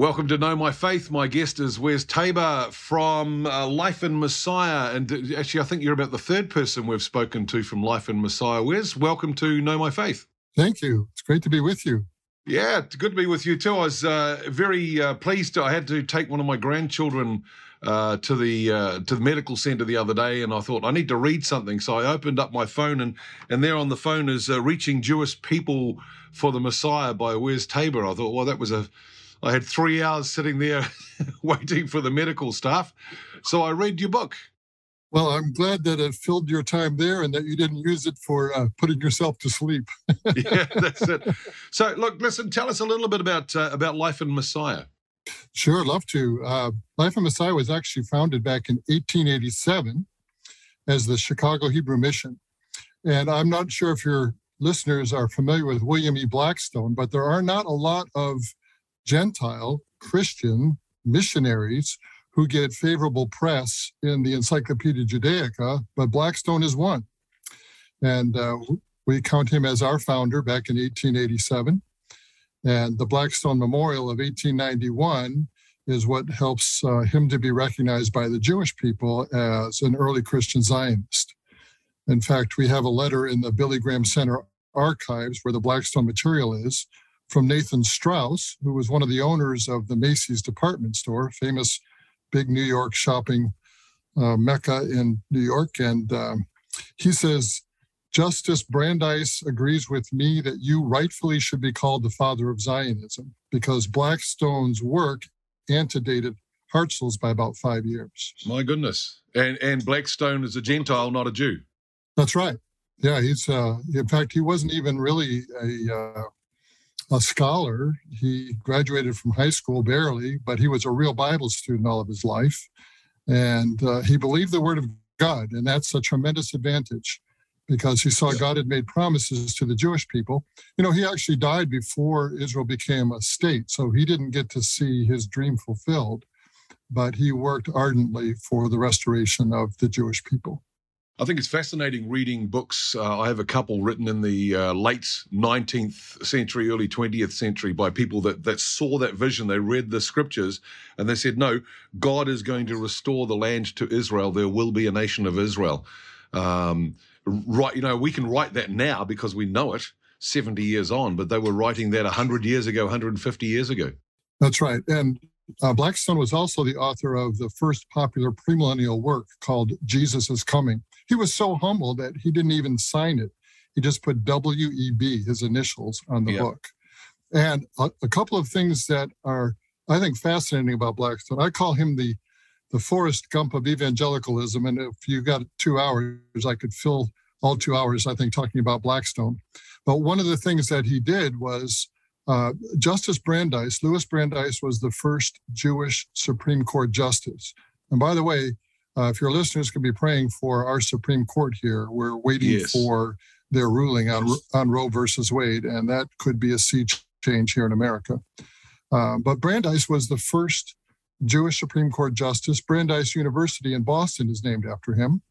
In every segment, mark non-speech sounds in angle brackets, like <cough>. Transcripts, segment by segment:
Welcome to Know My Faith. My guest is Wes Taber from uh, Life in Messiah. And uh, actually, I think you're about the third person we've spoken to from Life in Messiah. Wes, welcome to Know My Faith. Thank you. It's great to be with you. Yeah, it's good to be with you too. I was uh, very uh, pleased. To, I had to take one of my grandchildren uh, to the uh, to the medical centre the other day, and I thought I need to read something. So I opened up my phone, and and there on the phone is "Reaching Jewish People for the Messiah" by Wes Taber. I thought, well, that was a I had three hours sitting there <laughs> waiting for the medical staff. So I read your book. Well, I'm glad that it filled your time there and that you didn't use it for uh, putting yourself to sleep. <laughs> yeah, that's it. So, look, listen, tell us a little bit about uh, about Life in Messiah. Sure, love to. Uh, Life in Messiah was actually founded back in 1887 as the Chicago Hebrew Mission. And I'm not sure if your listeners are familiar with William E. Blackstone, but there are not a lot of Gentile Christian missionaries who get favorable press in the Encyclopedia Judaica, but Blackstone is one. And uh, we count him as our founder back in 1887. And the Blackstone Memorial of 1891 is what helps uh, him to be recognized by the Jewish people as an early Christian Zionist. In fact, we have a letter in the Billy Graham Center archives where the Blackstone material is from Nathan Straus, who was one of the owners of the Macy's department store, famous big New York shopping uh, mecca in New York. And um, he says, Justice Brandeis agrees with me that you rightfully should be called the father of Zionism because Blackstone's work antedated Herzl's by about five years. My goodness. And, and Blackstone is a Gentile, not a Jew. That's right. Yeah, he's, uh, in fact, he wasn't even really a, uh, a scholar. He graduated from high school barely, but he was a real Bible student all of his life. And uh, he believed the word of God. And that's a tremendous advantage because he saw God had made promises to the Jewish people. You know, he actually died before Israel became a state. So he didn't get to see his dream fulfilled, but he worked ardently for the restoration of the Jewish people. I think it's fascinating reading books. Uh, I have a couple written in the uh, late 19th century, early 20th century by people that, that saw that vision. They read the scriptures and they said, no, God is going to restore the land to Israel. There will be a nation of Israel. Um, right, you know, we can write that now because we know it 70 years on, but they were writing that 100 years ago, 150 years ago. That's right. And uh, Blackstone was also the author of the first popular premillennial work called Jesus is Coming. He was so humble that he didn't even sign it. He just put WEB, his initials, on the book. And a, a, couple of things that are, I think, fascinating about Blackstone. I call him the the Forrest Gump of evangelicalism. And if you got two hours, I could fill all two hours, I think, talking about Blackstone. But one of the things that he did was uh, Justice Brandeis, Louis Brandeis, was the first Jewish Supreme Court justice. And by the way, uh, if your listeners could be praying for our Supreme Court here, we're waiting yes. for their ruling on on Roe versus Wade, and that could be a sea change here in America. Uh, but Brandeis was the first Jewish Supreme Court justice. Brandeis University in Boston is named after him.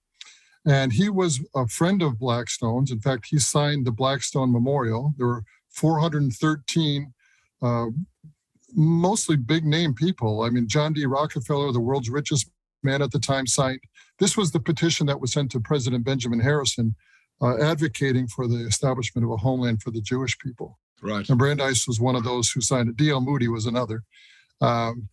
And he was a friend of Blackstone's. In fact, he signed the Blackstone Memorial. There were 413 uh, mostly big name people. I mean, John D. Rockefeller, the world's richest man at the time, signed. This was the petition that was sent to President Benjamin Harrison, uh, advocating for the establishment of a homeland for the Jewish people. Right. And Brandeis was one of those who signed it. D.L. Moody was another. Um,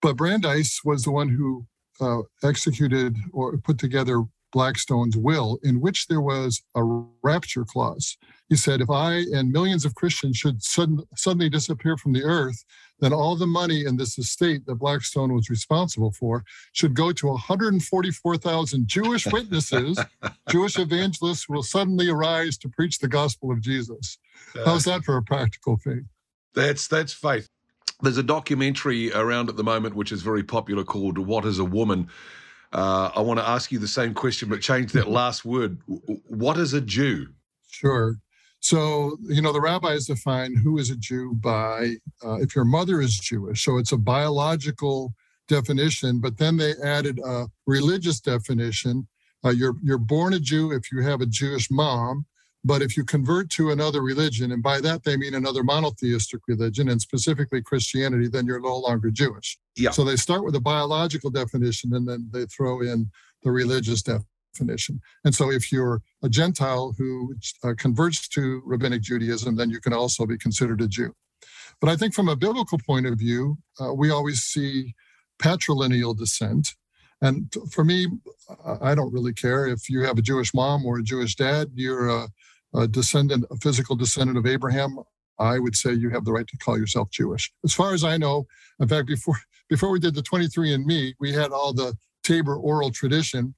but Brandeis was the one who uh, executed or put together Blackstone's will, in which there was a rapture clause. He said, if I and millions of Christians should sudden, suddenly disappear from the earth, then all the money in this estate that Blackstone was responsible for should go to 144,000 Jewish witnesses, <laughs> Jewish evangelists will suddenly arise to preach the gospel of Jesus. How's that for a practical faith? That's that's faith. There's a documentary around at the moment which is very popular called "What Is a Woman." Uh, I want to ask you the same question, but change that <laughs> last word. What is a Jew? Sure. So, you know, the rabbis define who is a Jew by uh, if your mother is Jewish. So it's a biological definition, but then they added a religious definition. Uh, you're, you're born a Jew if you have a Jewish mom, But if you convert to another religion, and by that they mean another monotheistic religion, and specifically Christianity, then you're no longer Jewish. Yeah. So they start with a biological definition and then they throw in the religious definition. And so if you're a Gentile who uh, converts to rabbinic Judaism, then you can also be considered a Jew. But I think from a biblical point of view, uh, we always see patrilineal descent. And for me, I don't really care if you have a Jewish mom or a Jewish dad, you're a a descendant, a physical descendant of Abraham, I would say you have the right to call yourself Jewish. As far as I know, in fact, before <laughs> before we did the 23andMe, we had all the Taber oral tradition.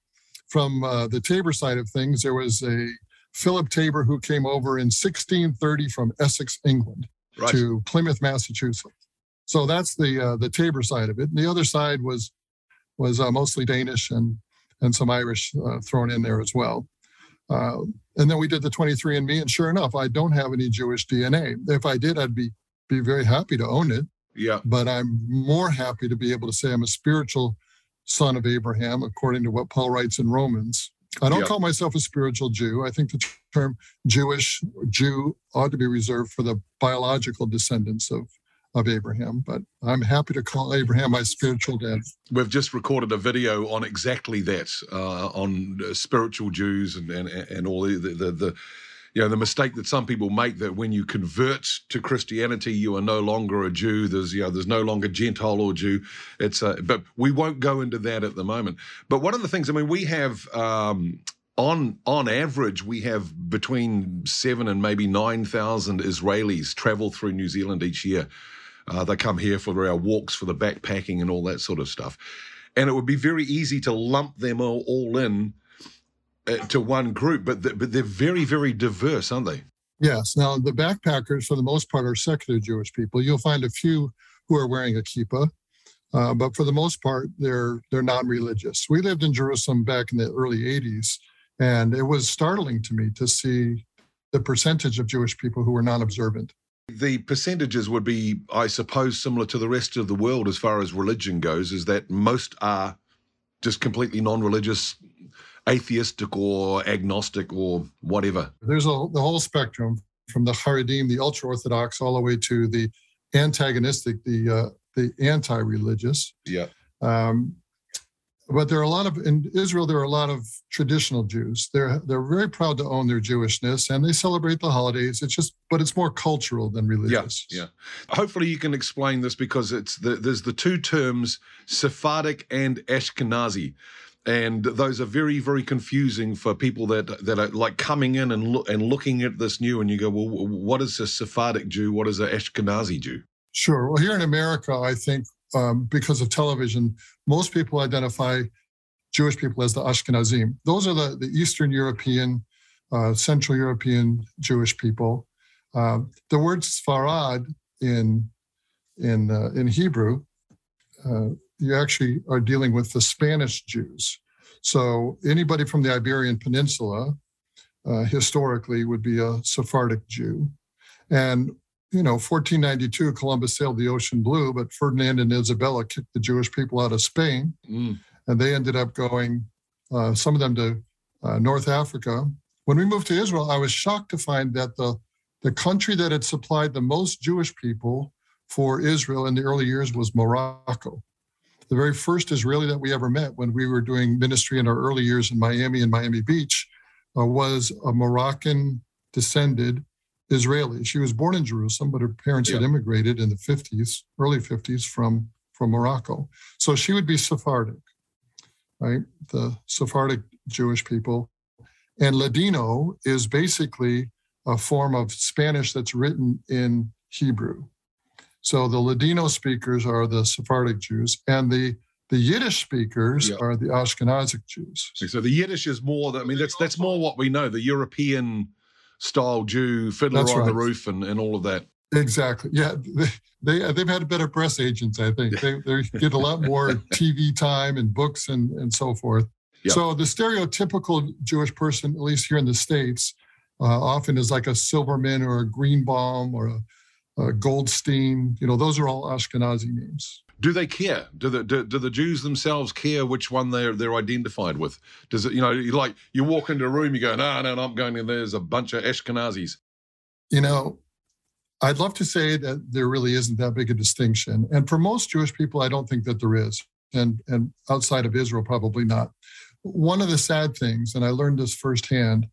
From uh, the Taber side of things, there was a Philip Taber who came over in 1630 from Essex, England, right. to Plymouth, Massachusetts. So that's the uh, the Taber side of it. And the other side was was uh, mostly Danish and and some Irish uh, thrown in there as well. Uh, and then we did the 23andMe, and sure enough, I don't have any Jewish DNA. If I did, I'd be be very happy to own it. Yeah. But I'm more happy to be able to say I'm a spiritual son of Abraham, according to what Paul writes in Romans. I don't call myself a spiritual Jew. I think the term Jewish Jew ought to be reserved for the biological descendants of of Abraham, but I'm happy to call Abraham my spiritual dad. We've just recorded a video on exactly that, uh, on uh, spiritual Jews and, and, and all the, the, the, you know, the mistake that some people make that when you convert to Christianity, you are no longer a Jew. There's, you know, there's no longer Gentile or Jew. It's, uh, but we won't go into that at the moment. But one of the things, I mean, we have, um, on on average, we have between seven and maybe nine thousand Israelis travel through New Zealand each year. Uh, they come here for our walks, for the backpacking, and all that sort of stuff. And it would be very easy to lump them all, all in uh, to one group, but the, but they're very very diverse, aren't they? Yes. Now the backpackers, for the most part, are secular Jewish people. You'll find a few who are wearing a kippah, uh, but for the most part, they're they're non-religious. We lived in Jerusalem back in the early '80s, and it was startling to me to see the percentage of Jewish people who were non-observant. The percentages would be, I suppose, similar to the rest of the world as far as religion goes, is that most are just completely non religious, atheistic or agnostic or whatever. There's a, the whole spectrum from the Haredim, the ultra Orthodox, all the way to the antagonistic, the uh, the anti religious. Yeah. Um, but there are a lot of in Israel. There are a lot of traditional Jews. They're they're very proud to own their Jewishness and they celebrate the holidays. It's just, but it's more cultural than religious. Yeah, yeah. Hopefully, you can explain this because it's the, there's the two terms Sephardic and Ashkenazi, and those are very very confusing for people that that are like coming in and look and looking at this new and you go, well, what is a Sephardic Jew? What is an Ashkenazi Jew? Sure. Well, here in America, I think um, because of television, most people identify Jewish people as the Ashkenazim. Those are the, the Eastern European, uh, Central European Jewish people. Uh, the word Sfarad in in uh, in Hebrew, uh, you actually are dealing with the Spanish Jews. So anybody from the Iberian Peninsula, uh, historically, would be a Sephardic Jew, and you know, 1492, Columbus sailed the ocean blue, but Ferdinand and Isabella kicked the Jewish people out of Spain. Mm. And they ended up going, uh, some of them to uh, North Africa. When we moved to Israel, I was shocked to find that the, the country that had supplied the most Jewish people for Israel in the early years was Morocco. The very first Israeli that we ever met when we were doing ministry in our early years in Miami and Miami Beach uh, was a Moroccan descended Israeli. She was born in Jerusalem, but her parents yeah. had immigrated in the 50s, early 50s from, from Morocco. So she would be Sephardic, right? The Sephardic Jewish people. And Ladino is basically a form of Spanish that's written in Hebrew. So the Ladino speakers are the Sephardic Jews, and the the Yiddish speakers yeah. are the Ashkenazic Jews. So the Yiddish is more. I mean, that's that's more what we know. The European style Jew, Fiddler That's on right. the Roof, and, and all of that. Exactly. Yeah, they, they they've had a better press agents. I think they they <laughs> get a lot more TV time and books and and so forth. Yep. So the stereotypical Jewish person, at least here in the states, uh, often is like a Silverman or a Greenbaum or a, a Goldstein. You know, those are all Ashkenazi names. do they care? Do the do, do, the Jews themselves care which one they're they're identified with? Does it you know you like you walk into a room you go no no, no I'm going in there's a bunch of Ashkenazis. You know, I'd love to say that there really isn't that big a distinction, and for most Jewish people, I don't think that there is, and and outside of Israel, probably not. One of the sad things, and I learned this firsthand,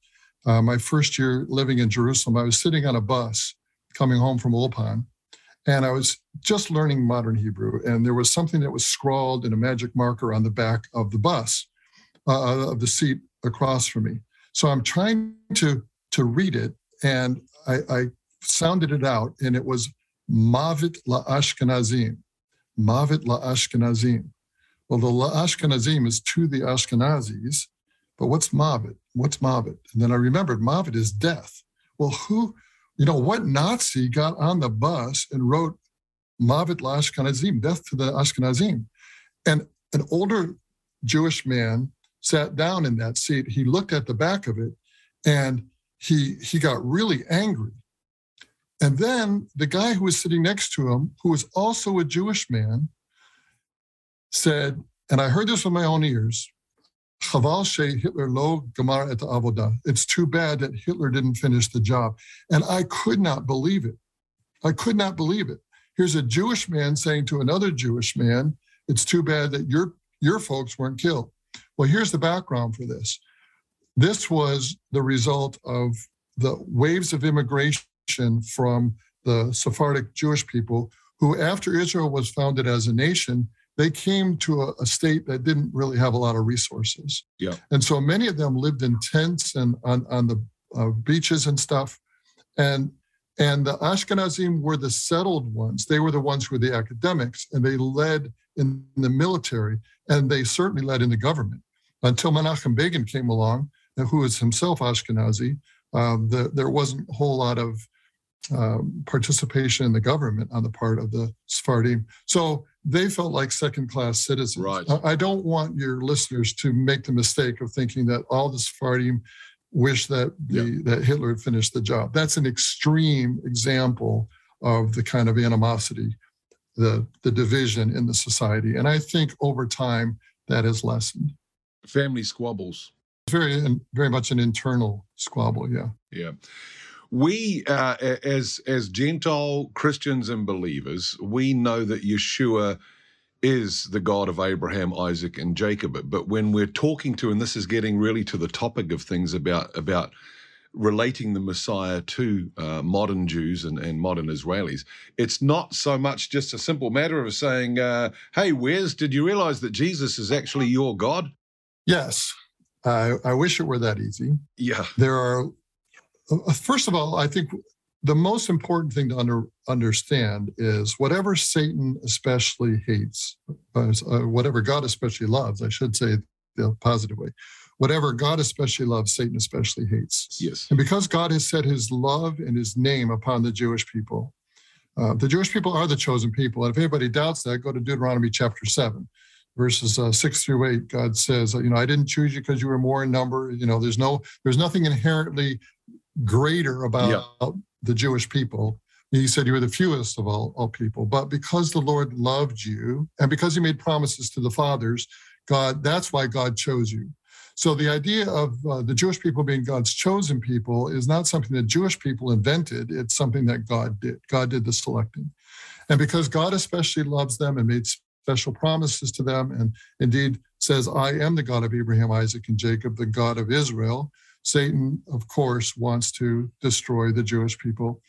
uh, my first year living in Jerusalem, I was sitting on a bus coming home from Ulpan and I was just learning modern Hebrew, and there was something that was scrawled in a magic marker on the back of the bus, uh, of the seat across from me. So I'm trying to to read it, and I, I sounded it out, and it was Mavit la Ashkenazim, Mavit la Ashkenazim. Well, the la Ashkenazim is to the Ashkenazis, but what's Mavit? What's Mavit? And then I remembered Mavit is death. Well, who you know, what Nazi got on the bus and wrote Mavet Ashkenazim, death to the Ashkenazim? And an older Jewish man sat down in that seat. He looked at the back of it and he he got really angry. And then the guy who was sitting next to him, who was also a Jewish man, said, and I heard this with my own ears, Chaval she Hitler lo gamar et avoda. It's too bad that Hitler didn't finish the job. And I could not believe it. I could not believe it. Here's a Jewish man saying to another Jewish man, it's too bad that your your folks weren't killed. Well, here's the background for this. This was the result of the waves of immigration from the Sephardic Jewish people who, after Israel was founded as a nation, they came to a, a, state that didn't really have a lot of resources. Yeah. And so many of them lived in tents and on, on the uh, beaches and stuff. And and the Ashkenazim were the settled ones. They were the ones who were the academics, and they led in the military, and they certainly led in the government. Until Menachem Begin came along, who was himself Ashkenazi, um, the, there wasn't a whole lot of um, participation in the government on the part of the Sephardim. So they felt like second class citizens. Right. I don't want your listeners to make the mistake of thinking that all the Sephardim wish that the yeah. that Hitler had finished the job. That's an extreme example of the kind of animosity, the the division in the society. And I think over time that has lessened. Family squabbles. Very very much an internal squabble, yeah. Yeah we uh, as as gentile christians and believers we know that yeshua is the god of abraham isaac and jacob but when we're talking to and this is getting really to the topic of things about about relating the messiah to uh, modern jews and, and modern israelis it's not so much just a simple matter of saying uh, hey where's did you realize that jesus is actually your god yes I, I wish it were that easy. Yeah. There are first of all, I think the most important thing to under, understand is whatever Satan especially hates, uh, uh, whatever God especially loves, I should say the positive way, whatever God especially loves, Satan especially hates. Yes. And because God has set his love and his name upon the Jewish people, uh, the Jewish people are the chosen people. And if anybody doubts that, go to Deuteronomy chapter 7 verses uh, six through eight, God says, you know, I didn't choose you because you were more in number. You know, there's no, there's nothing inherently greater about yeah. the Jewish people. He said you were the fewest of all, all people. But because the Lord loved you and because he made promises to the fathers, God, that's why God chose you. So the idea of uh, the Jewish people being God's chosen people is not something that Jewish people invented. It's something that God did. God did the selecting. And because God especially loves them and made special promises to them, and indeed says, I am the God of Abraham, Isaac, and Jacob, the God of Israel, Satan, of course, wants to destroy the Jewish people.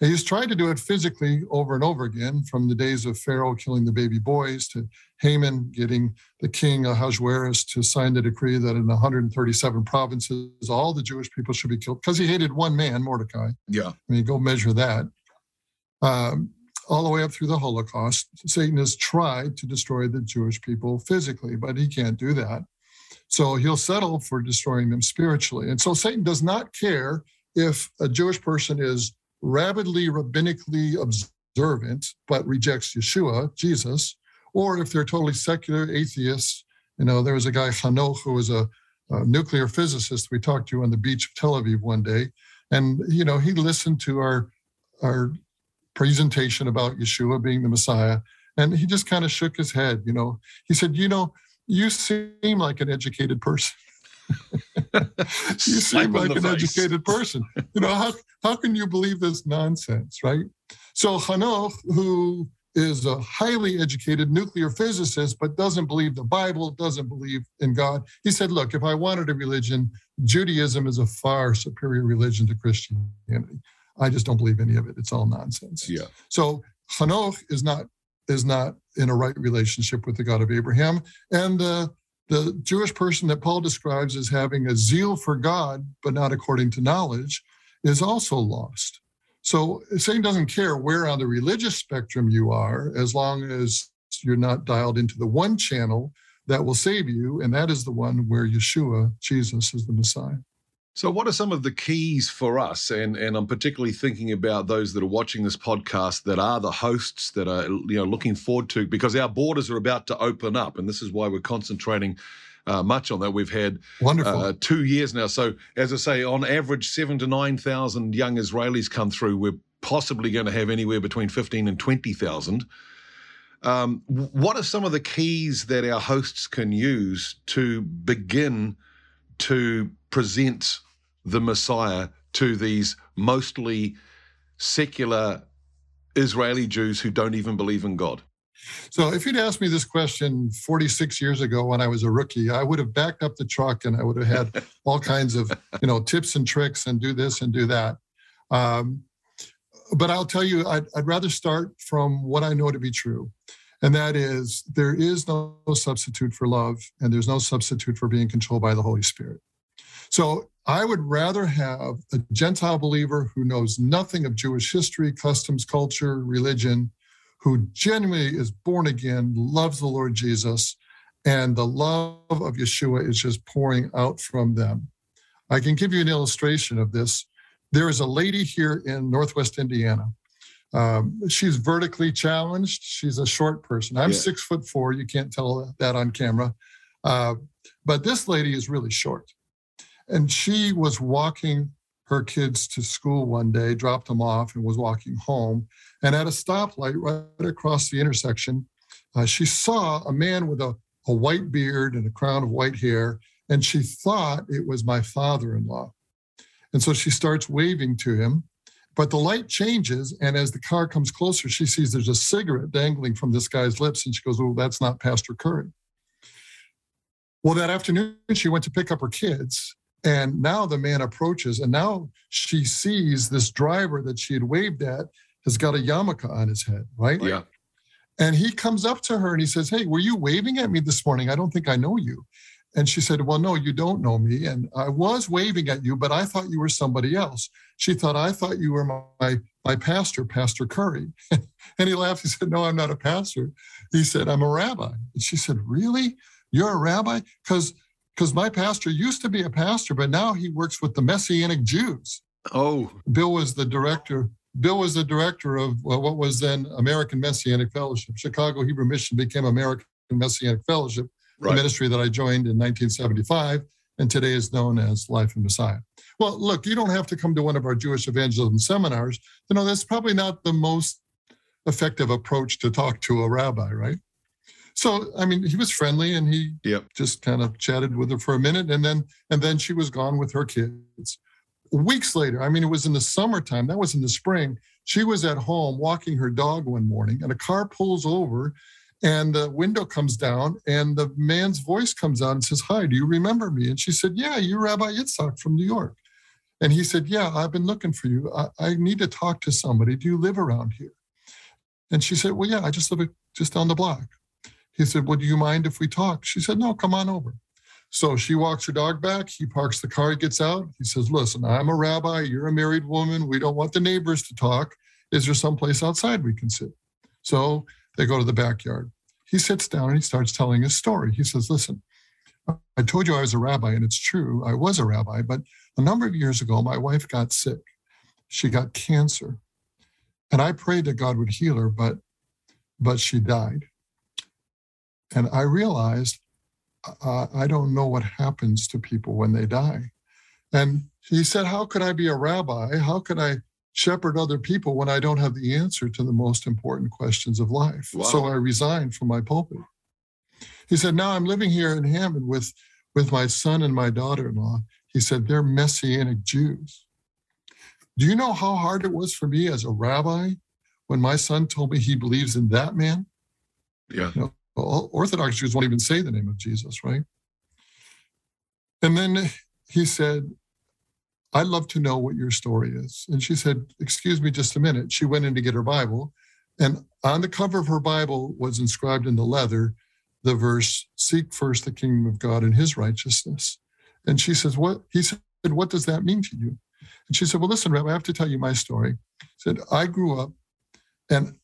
And he's tried to do it physically over and over again, from the days of Pharaoh killing the baby boys to Haman getting the king Ahasuerus to sign the decree that in 137 provinces all the Jewish people should be killed because he hated one man, Mordecai. Yeah. I mean, go measure that. Um, all the way up through the Holocaust, Satan has tried to destroy the Jewish people physically, but he can't do that. So he'll settle for destroying them spiritually. And so Satan does not care if a Jewish person is rabidly rabbinically observant but rejects Yeshua, Jesus, or if they're totally secular atheists. You know, there was a guy, Hanoch, who was a, a nuclear physicist we talked to on the beach of Tel Aviv one day. And, you know, he listened to our, our presentation about Yeshua being the Messiah. And he just kind of shook his head. You know, he said, You know, you seem like an educated person. <laughs> you seem like an face. educated person. You know, how, how can you believe this nonsense, right? So Hanoch, who is a highly educated nuclear physicist, but doesn't believe the Bible, doesn't believe in God. He said, Look, if I wanted a religion, Judaism is a far superior religion to Christianity. I just don't believe any of it. It's all nonsense. Yeah. So Hanoch is not is not in a right relationship with the God of Abraham. And uh, the Jewish person that Paul describes as having a zeal for God, but not according to knowledge, is also lost. So Satan doesn't care where on the religious spectrum you are, as long as you're not dialed into the one channel that will save you, and that is the one where Yeshua, Jesus, is the Messiah. So, what are some of the keys for us? And and I'm particularly thinking about those that are watching this podcast that are the hosts that are you know looking forward to because our borders are about to open up, and this is why we're concentrating uh, much on that. We've had uh, two years now. So, as I say, on average, seven to 9,000 young Israelis come through. We're possibly going to have anywhere between 15 and 20,000. Um, what are some of the keys that our hosts can use to begin to present the Messiah to these mostly secular Israeli Jews who don't even believe in God? So if you'd asked me this question 46 years ago when I was a rookie, I would have backed up the truck and I would have had <laughs> all kinds of, you know, tips and tricks and do this and do that. Um, but I'll tell you, I'd, I'd rather start from what I know to be true. And that is, there is no substitute for love, and there's no substitute for being controlled by the Holy Spirit. So I would rather have a Gentile believer who knows nothing of Jewish history, customs, culture, religion, who genuinely is born again, loves the Lord Jesus, and the love of Yeshua is just pouring out from them. I can give you an illustration of this. There is a lady here in Northwest Indiana. Um, she's vertically challenged. She's a short person. I'm yeah. six foot four. You can't tell that on camera. Uh, but this lady is really short. And she was walking her kids to school one day, dropped them off, and was walking home. And at a stoplight right across the intersection, uh, she saw a man with a, a white beard and a crown of white hair, and she thought it was my father in law. And so she starts waving to him. But the light changes, and as the car comes closer, she sees there's a cigarette dangling from this guy's lips, and she goes, Oh, that's not Pastor Curry. Well, that afternoon, she went to pick up her kids, and now the man approaches, and now she sees this driver that she had waved at has got a yarmulke on his head, right? Yeah. And he comes up to her and he says, Hey, were you waving at me this morning? I don't think I know you. And she said, Well, no, you don't know me. And I was waving at you, but I thought you were somebody else. She thought, I thought you were my, my pastor, Pastor Curry. <laughs> and he laughed. He said, No, I'm not a pastor. He said, I'm a rabbi. And she said, Really? You're a rabbi? Because because my pastor used to be a pastor, but now he works with the Messianic Jews. Oh, Bill was the director. Bill was the director of uh, what was then American Messianic Fellowship. Chicago Hebrew Mission became American Messianic Fellowship, right. the ministry that I joined in 1975, and today is known as Life in Messiah. Well, look, you don't have to come to one of our Jewish evangelism seminars. You know, that's probably not the most effective approach to talk to a rabbi, right? So I mean, he was friendly and he yep. just kind of chatted with her for a minute, and then and then she was gone with her kids. Weeks later, I mean, it was in the summertime. That was in the spring. She was at home walking her dog one morning, and a car pulls over, and the window comes down, and the man's voice comes out and says, "Hi, do you remember me?" And she said, "Yeah, you're Rabbi Yitzhak from New York." And he said, "Yeah, I've been looking for you. I, I need to talk to somebody. Do you live around here?" And she said, "Well, yeah, I just live just down the block." He said, Well, do you mind if we talk? She said, No, come on over. So she walks her dog back. He parks the car, he gets out. He says, Listen, I'm a rabbi. You're a married woman. We don't want the neighbors to talk. Is there some place outside we can sit? So they go to the backyard. He sits down and he starts telling his story. He says, Listen, I told you I was a rabbi, and it's true. I was a rabbi, but a number of years ago, my wife got sick. She got cancer. And I prayed that God would heal her, but but she died. And I realized uh, I don't know what happens to people when they die. And he said, How could I be a rabbi? How could I shepherd other people when I don't have the answer to the most important questions of life. Wow. So I resigned from my pulpit. He said, Now I'm living here in Hammond with, with my son and my daughter in law. He said, They're Messianic Jews. Do you know how hard it was for me as a rabbi when my son told me he believes in that man? Yeah. You know, Orthodox Jews won't even say the name of Jesus, right? And then he said, I'd love to know what your story is. And she said, Excuse me just a minute. She went in to get her Bible. And on the cover of her Bible was inscribed in the leather the verse, Seek first the kingdom of God and his righteousness. And she says, What? He said, What does that mean to you? And she said, Well, listen, Rabbi, I have to tell you my story. He said, I grew up and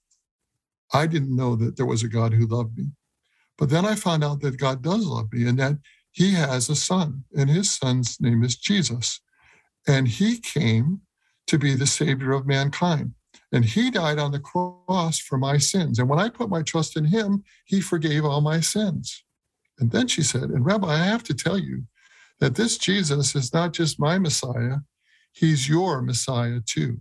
I didn't know that there was a God who loved me. But then I found out that God does love me and that he has a son, and his son's name is Jesus. And he came to be the savior of mankind. And he died on the cross for my sins. And when I put my trust in him, he forgave all my sins. And then she said, And Rabbi, I have to tell you that this Jesus is not just my Messiah, he's your Messiah too.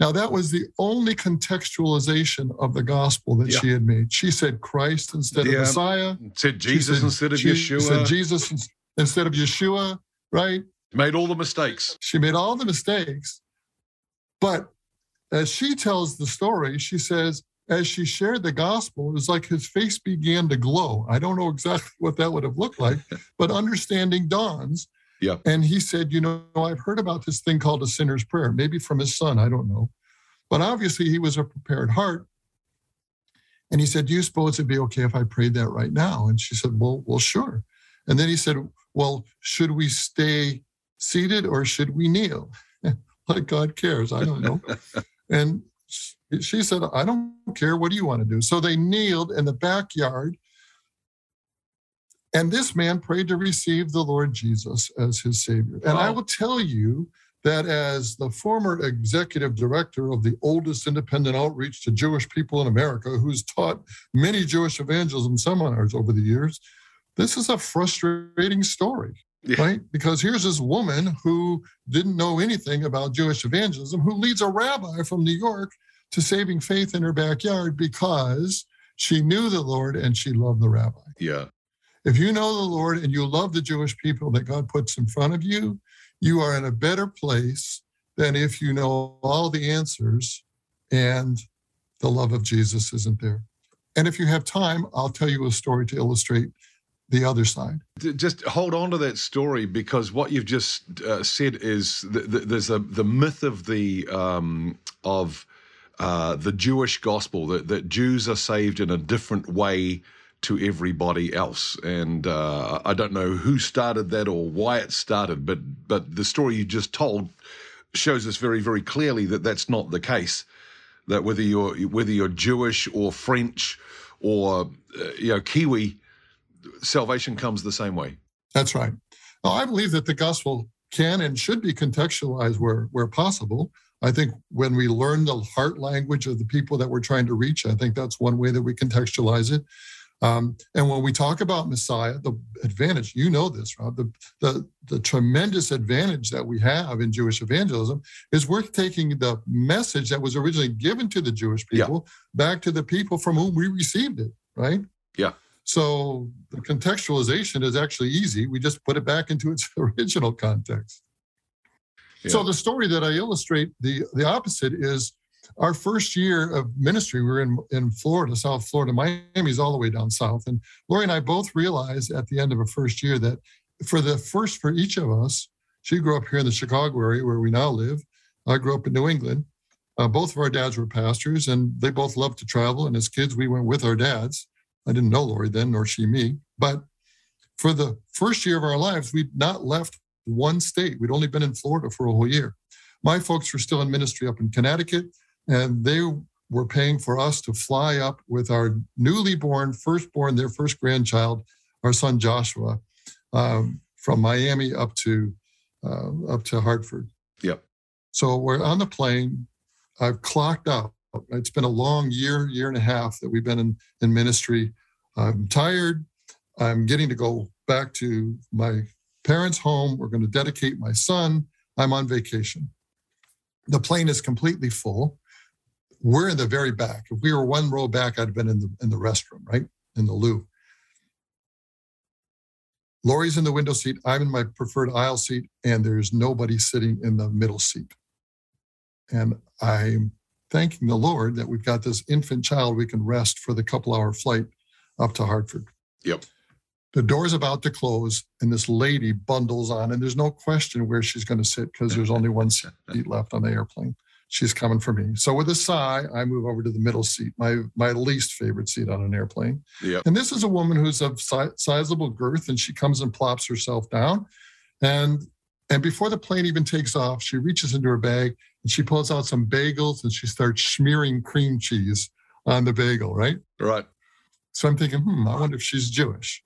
Now, that was the only contextualization of the gospel that Yeah. she had made. She said Christ instead Yeah. of Messiah. Said Jesus said- instead of Yeshua. Said Jesus instead of Yeshua, right? Made all the mistakes. She made all the mistakes. But as she tells the story, she says, as she shared the gospel, it was like his face began to glow. I don't know exactly what that would have looked like, <laughs> but understanding dawns. Yeah. And he said, You know, I've heard about this thing called a sinner's prayer, maybe from his son, I don't know. But obviously, he was a prepared heart. And he said, Do you suppose it'd be okay if I prayed that right now? And she said, Well, well, sure. And then he said, Well, should we stay seated or should we kneel? <laughs> like God cares. I don't know. <laughs> and she said, I don't care. What do you want to do? So they kneeled in the backyard. And this man prayed to receive the Lord Jesus as his Savior. And I will tell you that as the former executive director of the oldest independent outreach to Jewish people in America, who's taught many Jewish evangelism seminars over the years, this is a frustrating story Yeah. right? Because here's this woman who didn't know anything about Jewish evangelism, who leads a rabbi from New York to saving faith in her backyard because she knew the Lord and she loved the rabbi. Yeah. If you know the Lord and you love the Jewish people that God puts in front of you, you are in a better place than if you know all the answers and the love of Jesus isn't there. And if you have time, I'll tell you a story to illustrate the other side. Just hold on to that story because what you've just uh, said is th- th- there's a the myth of the um, of uh, the Jewish gospel that that Jews are saved in a different way to everybody else, and uh, I don't know who started that or why it started, but but the story you just told shows us very very clearly that that's not the case. That whether you're whether you're Jewish or French or uh, you know Kiwi, salvation comes the same way. That's right. Now, I believe that the gospel can and should be contextualized where, where possible. I think when we learn the heart language of the people that we're trying to reach, I think that's one way that we contextualize it. Um, and when we talk about Messiah, the advantage, you know this, Rob, the, the, the tremendous advantage that we have in Jewish evangelism is we're taking the message that was originally given to the Jewish Yeah. people back to the people from whom we received it, right? Yeah. So the contextualization is actually easy. We just put it back into its <laughs> original context. So the story that I illustrate, the the opposite is our first year of ministry. We were in in Florida, South Florida. Miami's all the way down south, and Lori and I both realized at the end of a first year that for the first for each of us, she grew up here in the Chicago area where we now live. I grew up in New England. Uh, both of our dads were pastors, and they both loved to travel. And as kids, we went with our dads. I didn't know Lori then, nor she me. But for the first year of our lives, we'd not left one state. We'd only been in Florida for a whole year. My folks were still in ministry up in Connecticut, and they were paying for us to fly up with our newly born, firstborn, their first grandchild, our son Joshua, um, from Miami up to uh, up to Hartford. Yep. So we're on the plane. I've clocked out. It's been a long year, year and a half that we've been in, in ministry. I'm tired. I'm getting to go back to my parents' home. We're going to dedicate my son. I'm on vacation. The plane is completely full. We're in the very back. If we were one row back, I'd have been in the in the restroom, right? In the loo. Lori's in the window seat. I'm in my preferred aisle seat, and there's nobody sitting in the middle seat. And I'm thanking the Lord that we've got this infant child we can rest for the couple hour flight up to Hartford. Yep. The door's about to close, and this lady bundles on, and there's no question where she's going to sit because there's only one <laughs> seat left on the airplane. She's coming for me. So with a sigh, I move over to the middle seat, my my least favorite seat on an airplane. Yep. And this is a woman who's of si- sizable girth, and she comes and plops herself down, and and before the plane even takes off, she reaches into her bag and she pulls out some bagels and she starts smearing cream cheese on the bagel, right? Right. So I'm thinking, hmm, I wonder if she's Jewish.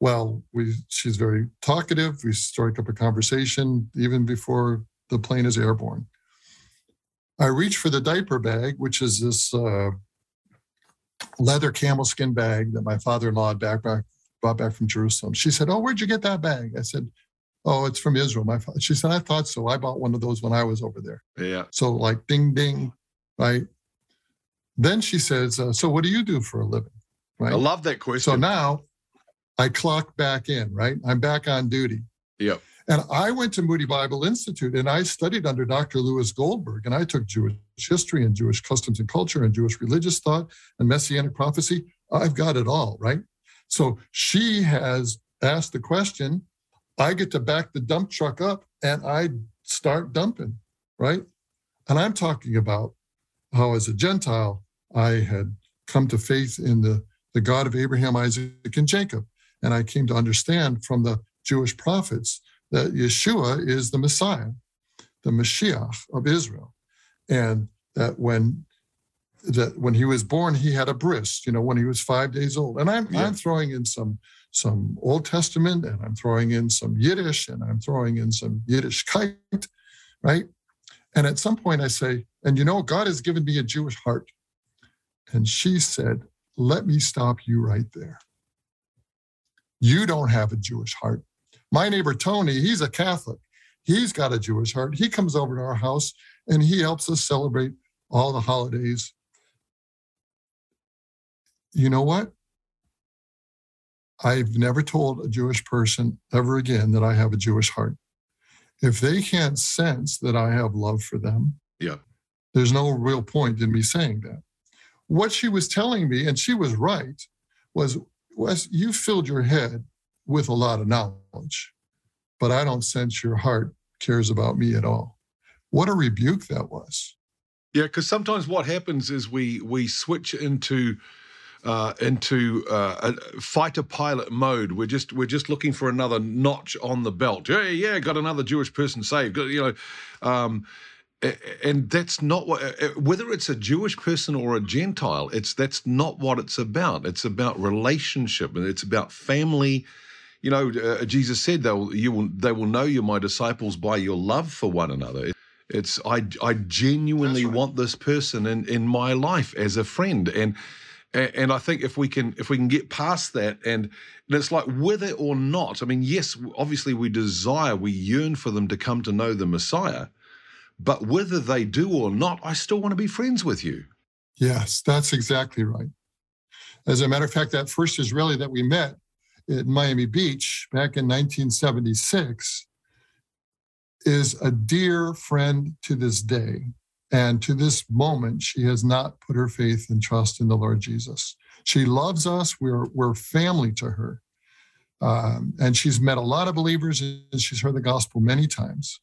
Well, we she's very talkative. We strike up a conversation even before the plane is airborne. I reach for the diaper bag, which is this uh, leather camel skin bag that my father-in-law back, back brought back from Jerusalem. She said, "Oh, where'd you get that bag?" I said, "Oh, it's from Israel." My fa-. she said, "I thought so. I bought one of those when I was over there." Yeah. So like, ding, ding, right? Then she says, uh, "So what do you do for a living?" Right. I love that question. So now I clock back in, right? I'm back on duty. Yep. And I went to Moody Bible Institute and I studied under Dr. Louis Goldberg and I took Jewish history and Jewish customs and culture and Jewish religious thought and messianic prophecy. I've got it all, right? So she has asked the question. I get to back the dump truck up and I start dumping, right? And I'm talking about how, as a Gentile, I had come to faith in the, the God of Abraham, Isaac, and Jacob. And I came to understand from the Jewish prophets that Yeshua is the Messiah, the Mashiach of Israel, and that when that when he was born, he had a bris, you know, when he was five days old. And I'm Yeah. I'm throwing in some some Old Testament, and I'm throwing in some Yiddish, and I'm throwing in some Yiddishkeit, right? And at some point, I say, and you know, God has given me a Jewish heart. And she said, Let me stop you right there. You don't have a Jewish heart. My neighbor Tony, he's a Catholic. He's got a Jewish heart. He comes over to our house and he helps us celebrate all the holidays. You know what? I've never told a Jewish person ever again that I have a Jewish heart. If they can't sense that I have love for them, Yeah. there's no real point in me saying that. What she was telling me, and she was right, was Wes, you filled your head with a lot of knowledge, but I don't sense your heart cares about me at all. What a rebuke that was. Yeah, because sometimes what happens is we we switch into uh, into uh, a fighter pilot mode. We're just we're just looking for another notch on the belt. Yeah, yeah, got another Jewish person saved. Got, you know, um, and that's not what. Whether it's a Jewish person or a Gentile, it's that's not what it's about. It's about relationship and it's about family. You know, uh, Jesus said they'll you will they will know you're my disciples by your love for one another. It's I I genuinely right. want this person in in my life as a friend and a- and I think if we can if we can get past that and, and it's like whether or not I mean yes obviously we desire we yearn for them to come to know the Messiah but whether they do or not I still want to be friends with you Yes, that's exactly right. As a matter of fact, that first Israeli that we met in Miami Beach back in 1976 is a dear friend to this day. And to this moment, she has not put her faith and trust in the Lord Jesus. She loves us. We're, we're family to her. Um, and she's met a lot of believers and she's heard the gospel many times.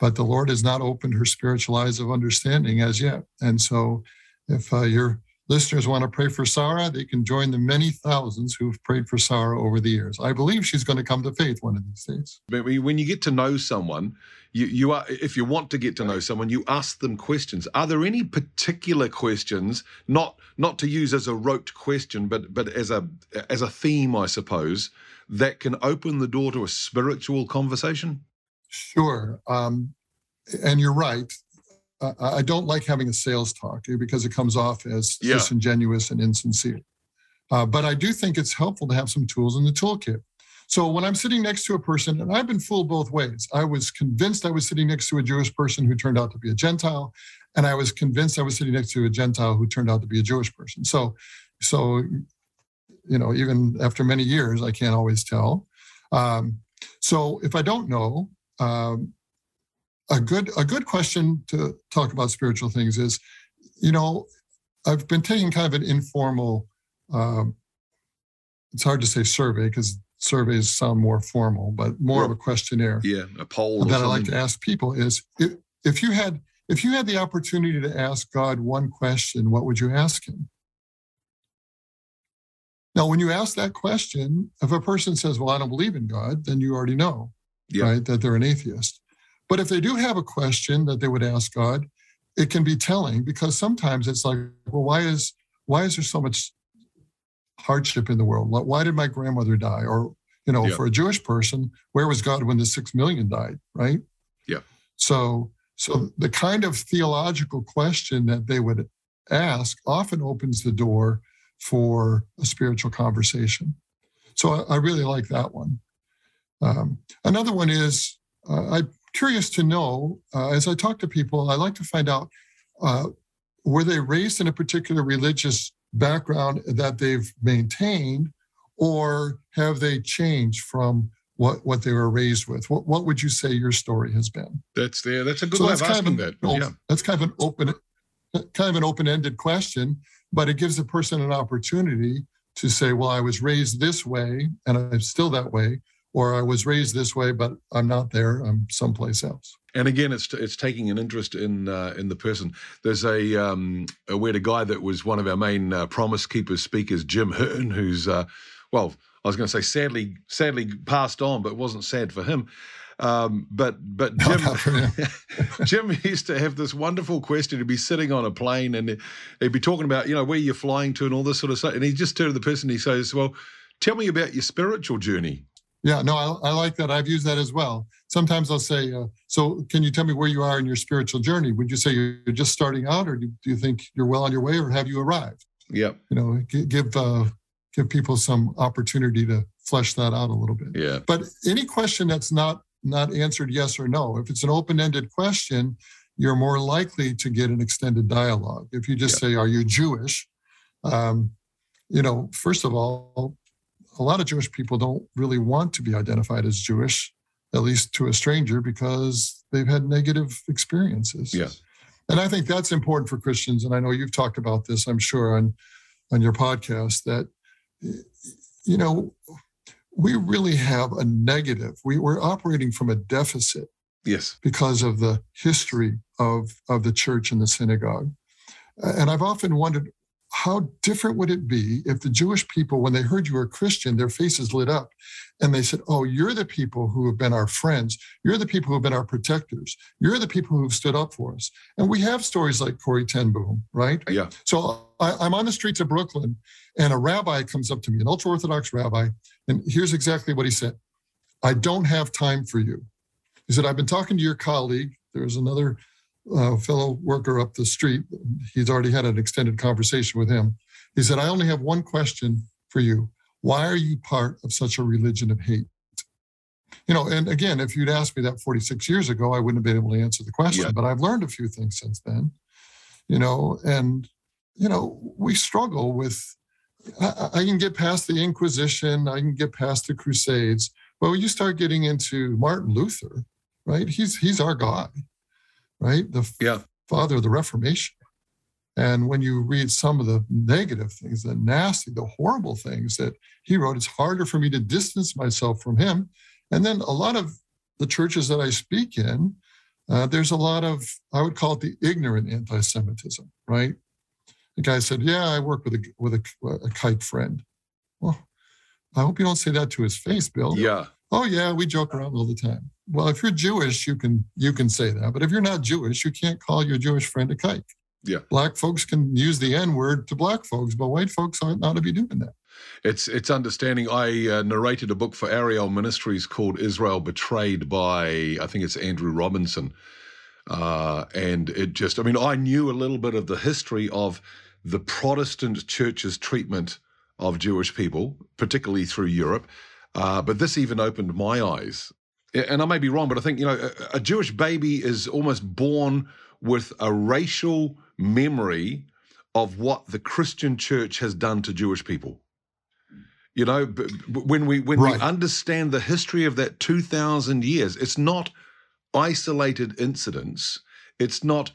But the Lord has not opened her spiritual eyes of understanding as yet. And so, if uh, your listeners want to pray for Sarah, they can join the many thousands who've prayed for Sarah over the years. I believe she's going to come to faith one of these days. But when when you get to know someone, you, you are if you want to get to know someone, you ask them questions. Are there any particular questions, not not to use as a rote question, but but as a as a theme, I suppose, that can open the door to a spiritual conversation? Sure. Um, and you're right. I, I don't like having a sales talk eh, because it comes off as Yeah. disingenuous and insincere. Uh, but I do think it's helpful to have some tools in the toolkit. So when I'm sitting next to a person, and I've been fooled both ways, I was convinced I was sitting next to a Jewish person who turned out to be a Gentile, and I was convinced I was sitting next to a Gentile who turned out to be a Jewish person. So, so you know, even after many years, I can't always tell. Um, so if I don't know, um, a good a good question to talk about spiritual things is, you know, I've been taking kind of an informal. Um, it's hard to say survey because surveys sound more formal, but more of a questionnaire. Yeah, a poll. That I like to ask people is if, if you had if you had the opportunity to ask God one question, what would you ask him? Now, when you ask that question, if a person says, Well, I don't believe in God, then you already know, yeah. right, that they're an atheist. But if they do have a question that they would ask God, it can be telling because sometimes it's like, well, why is why is there so much hardship in the world? Why did my grandmother die? Or, you know, yeah. for a Jewish person, where was God when the six million died? Right. Yeah. So so the kind of theological question that they would ask often opens the door for a spiritual conversation. So I, I really like that one. Um, another one is uh, I'm curious to know, uh, as I talk to people, I like to find out uh, were they raised in a particular religious background that they've maintained, or have they changed from what, what they were raised with? What, what would you say your story has been? That's there. That's a good so way of asking that. yeah. That's kind of an open, kind of an open-ended question, but it gives the person an opportunity to say, well, I was raised this way and I'm still that way, or I was raised this way, but I'm not there. I'm someplace else. And again, it's it's taking an interest in uh, in the person. There's a um, we had a guy that was one of our main uh, Promise Keepers speakers, Jim Hearn, who's uh, well, I was going to say sadly sadly passed on, but it wasn't sad for him. Um, but but <laughs> Jim <laughs> Jim used to have this wonderful question. He'd be sitting on a plane and he'd be talking about you know where you're flying to and all this sort of stuff. And he just turned to the person. He says, "Well, tell me about your spiritual journey." Yeah, no, I, I like that. I've used that as well. Sometimes I'll say, uh, "So, can you tell me where you are in your spiritual journey?" Would you say you're just starting out, or do, do you think you're well on your way, or have you arrived? Yeah, you know, give uh, give people some opportunity to flesh that out a little bit. Yeah. But any question that's not not answered yes or no. If it's an open-ended question, you're more likely to get an extended dialogue. If you just yeah. say, "Are you Jewish?" Um, you know, first of all, a lot of Jewish people don't really want to be identified as Jewish, at least to a stranger, because they've had negative experiences. Yeah. And I think that's important for Christians. And I know you've talked about this, I'm sure, on on your podcast, that you know, we really have a negative. We, we're operating from a deficit. Yes. Because of the history of, of the church and the synagogue. And I've often wondered how different would it be if the Jewish people, when they heard you were Christian, their faces lit up and they said, Oh, you're the people who have been our friends. You're the people who have been our protectors. You're the people who've stood up for us. And we have stories like Corrie ten Boom, right? Yeah. So I, am on the streets of Brooklyn and a rabbi comes up to me, an ultra Orthodox rabbi, and here's exactly what he said I don't have time for you. He said, I've been talking to your colleague. There's another uh, fellow worker up the street. He's already had an extended conversation with him. He said, I only have one question for you. Why are you part of such a religion of hate? You know, and again, if you'd asked me that 46 years ago, I wouldn't have been able to answer the question, yeah. but I've learned a few things since then, you know, and, you know, we struggle with, I, I can get past the Inquisition, I can get past the Crusades, but when you start getting into Martin Luther, right, he's, he's our guy right? The yeah. father of the Reformation. And when you read some of the negative things, the nasty, the horrible things that he wrote, it's harder for me to distance myself from him. And then a lot of the churches that I speak in, uh, there's a lot of, I would call it the ignorant anti Semitism, right? The guy said, Yeah, I work with a, with a, a kike friend. Well, I hope you don't say that to his face, Bill. Yeah. Oh, yeah, we joke around all the time well, if you're Jewish, you can you can say that, but if you're not Jewish, you can't call your Jewish friend a kike. Yeah, black folks can use the N word to black folks, but white folks aren't not to be doing that. It's it's understanding. I uh, narrated a book for Ariel Ministries called Israel Betrayed by I think it's Andrew Robinson, uh, and it just I mean I knew a little bit of the history of the Protestant church's treatment of Jewish people, particularly through Europe. Uh, but this even opened my eyes. And I may be wrong, but I think, you know, a, a Jewish baby is almost born with a racial memory of what the Christian church has done to Jewish people. You know, when we when right. we understand the history of that 2000 years, it's not isolated incidents. It's not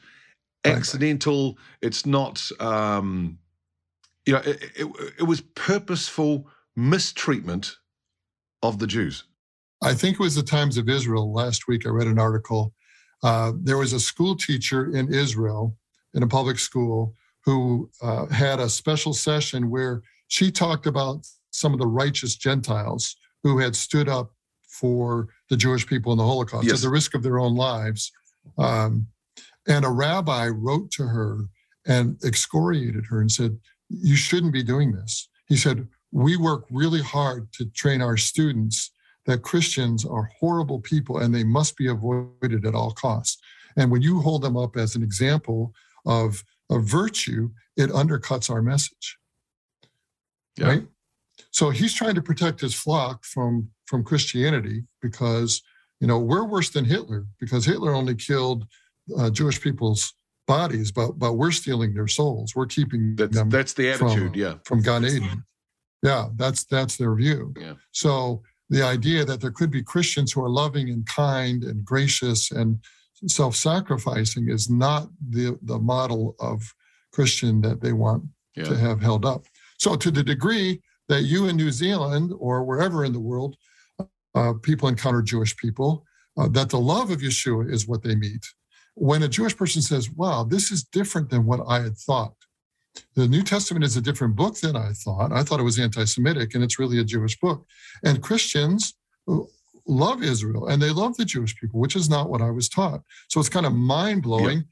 accidental. Right. It's not um, you know, it, it, it was purposeful mistreatment of the Jews. I think it was the Times of Israel last week. I read an article. Uh, there was a school teacher in Israel in a public school who uh, had a special session where she talked about some of the righteous Gentiles who had stood up for the Jewish people in the Holocaust yes. at the risk of their own lives. Um, and a rabbi wrote to her and excoriated her and said, You shouldn't be doing this. He said, We work really hard to train our students that Christians are horrible people and they must be avoided at all costs. And when you hold them up as an example of, a virtue, it undercuts our message. Yeah. Right? So he's trying to protect his flock from from Christianity because you know we're worse than Hitler because Hitler only killed uh, Jewish people's bodies, but but we're stealing their souls. We're keeping that's, them. That's the attitude, from, yeah. From Gan Eden. Yeah, that's that's their view. Yeah. So the idea that there could be Christians who are loving and kind and gracious and self-sacrificing is not the the model of Christian that they want yeah. to have held up. So to the degree that you in New Zealand or wherever in the world, uh, people encounter Jewish people, uh, that the love of Yeshua is what they meet. When a Jewish person says, wow, this is different than what I had thought. The New Testament is a different book than I thought. I thought it was anti Semitic, and it's really a Jewish book. And Christians love Israel and they love the Jewish people, which is not what I was taught. So it's kind of mind blowing, yeah.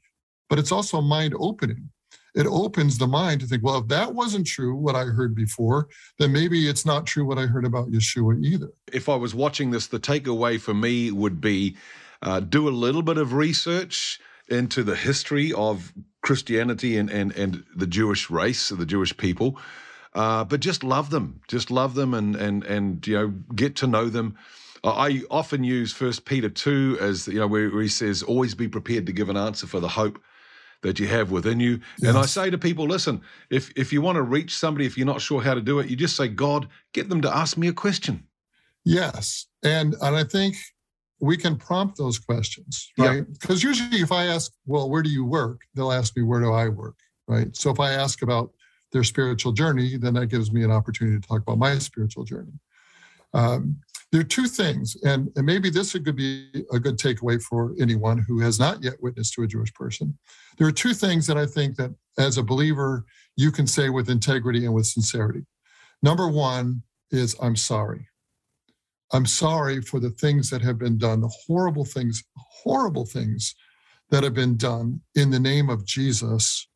but it's also mind opening it opens the mind to think, well, if that wasn't true, what I heard before, then maybe it's not true what I heard about Yeshua either. If I was watching this, the takeaway for me would be uh, do a little bit of research into the history of Christianity and, and, and the Jewish race, the Jewish people. Uh, but just love them, just love them, and and and you know get to know them. I often use First Peter two as you know where, where he says, "Always be prepared to give an answer for the hope that you have within you. Yes. And I say to people, listen, if if you want to reach somebody, if you're not sure how to do it, you just say, God, get them to ask me a question. Yes. And and I think we can prompt those questions, right? Because yeah. usually if I ask, well, where do you work? They'll ask me, where do I work? Right. So if I ask about their spiritual journey, then that gives me an opportunity to talk about my spiritual journey. Um, there are two things, and, and maybe this could be a good takeaway for anyone who has not yet witnessed to a Jewish person. There are two things that I think that as a believer, you can say with integrity and with sincerity. Number one is, I'm sorry. I'm sorry for the things that have been done, the horrible things, horrible things that have been done in the name of Jesus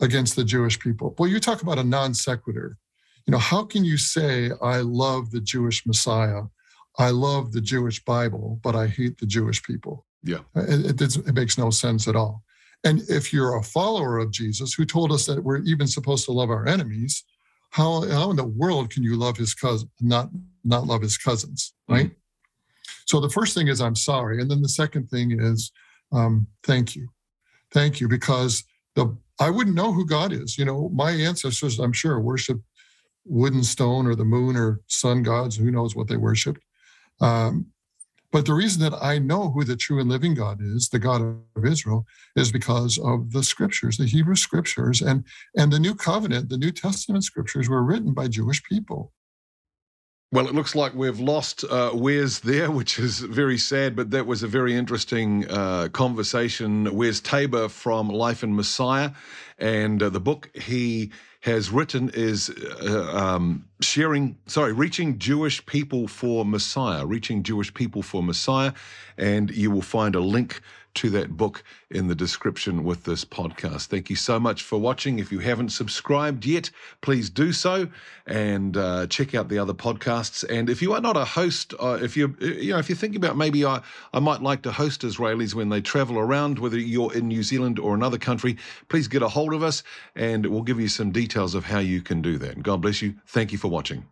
against the Jewish people. Well, you talk about a non sequitur you know, how can you say, I love the Jewish Messiah, I love the Jewish Bible, but I hate the Jewish people? Yeah. It, it, it makes no sense at all. And if you're a follower of Jesus who told us that we're even supposed to love our enemies, how, how in the world can you love his cousin, not, not love his cousins, mm-hmm. right? Mm-hmm. So the first thing is, I'm sorry. And then the second thing is, um, thank you. Thank you, because the I wouldn't know who God is. You know, my ancestors, I'm sure, worshiped wood and stone or the moon or sun gods, who knows what they worshiped. Um, but the reason that I know who the true and living God is, the God of Israel, is because of the scriptures, the Hebrew scriptures, and and the New Covenant, the New Testament scriptures were written by Jewish people. Well, it looks like we've lost uh, Wes there, which is very sad, but that was a very interesting uh, conversation. Wes Taber from Life in Messiah, and uh, the book he has written is uh, um, sharing, sorry, reaching Jewish people for Messiah, reaching Jewish people for Messiah. And you will find a link to that book in the description with this podcast. Thank you so much for watching. If you haven't subscribed yet, please do so and uh, check out the other podcasts. And if you are not a host, uh, if you you know if you're thinking about maybe I I might like to host Israelis when they travel around, whether you're in New Zealand or another country, please get a hold of us and we'll give you some details of how you can do that. God bless you. Thank you for watching.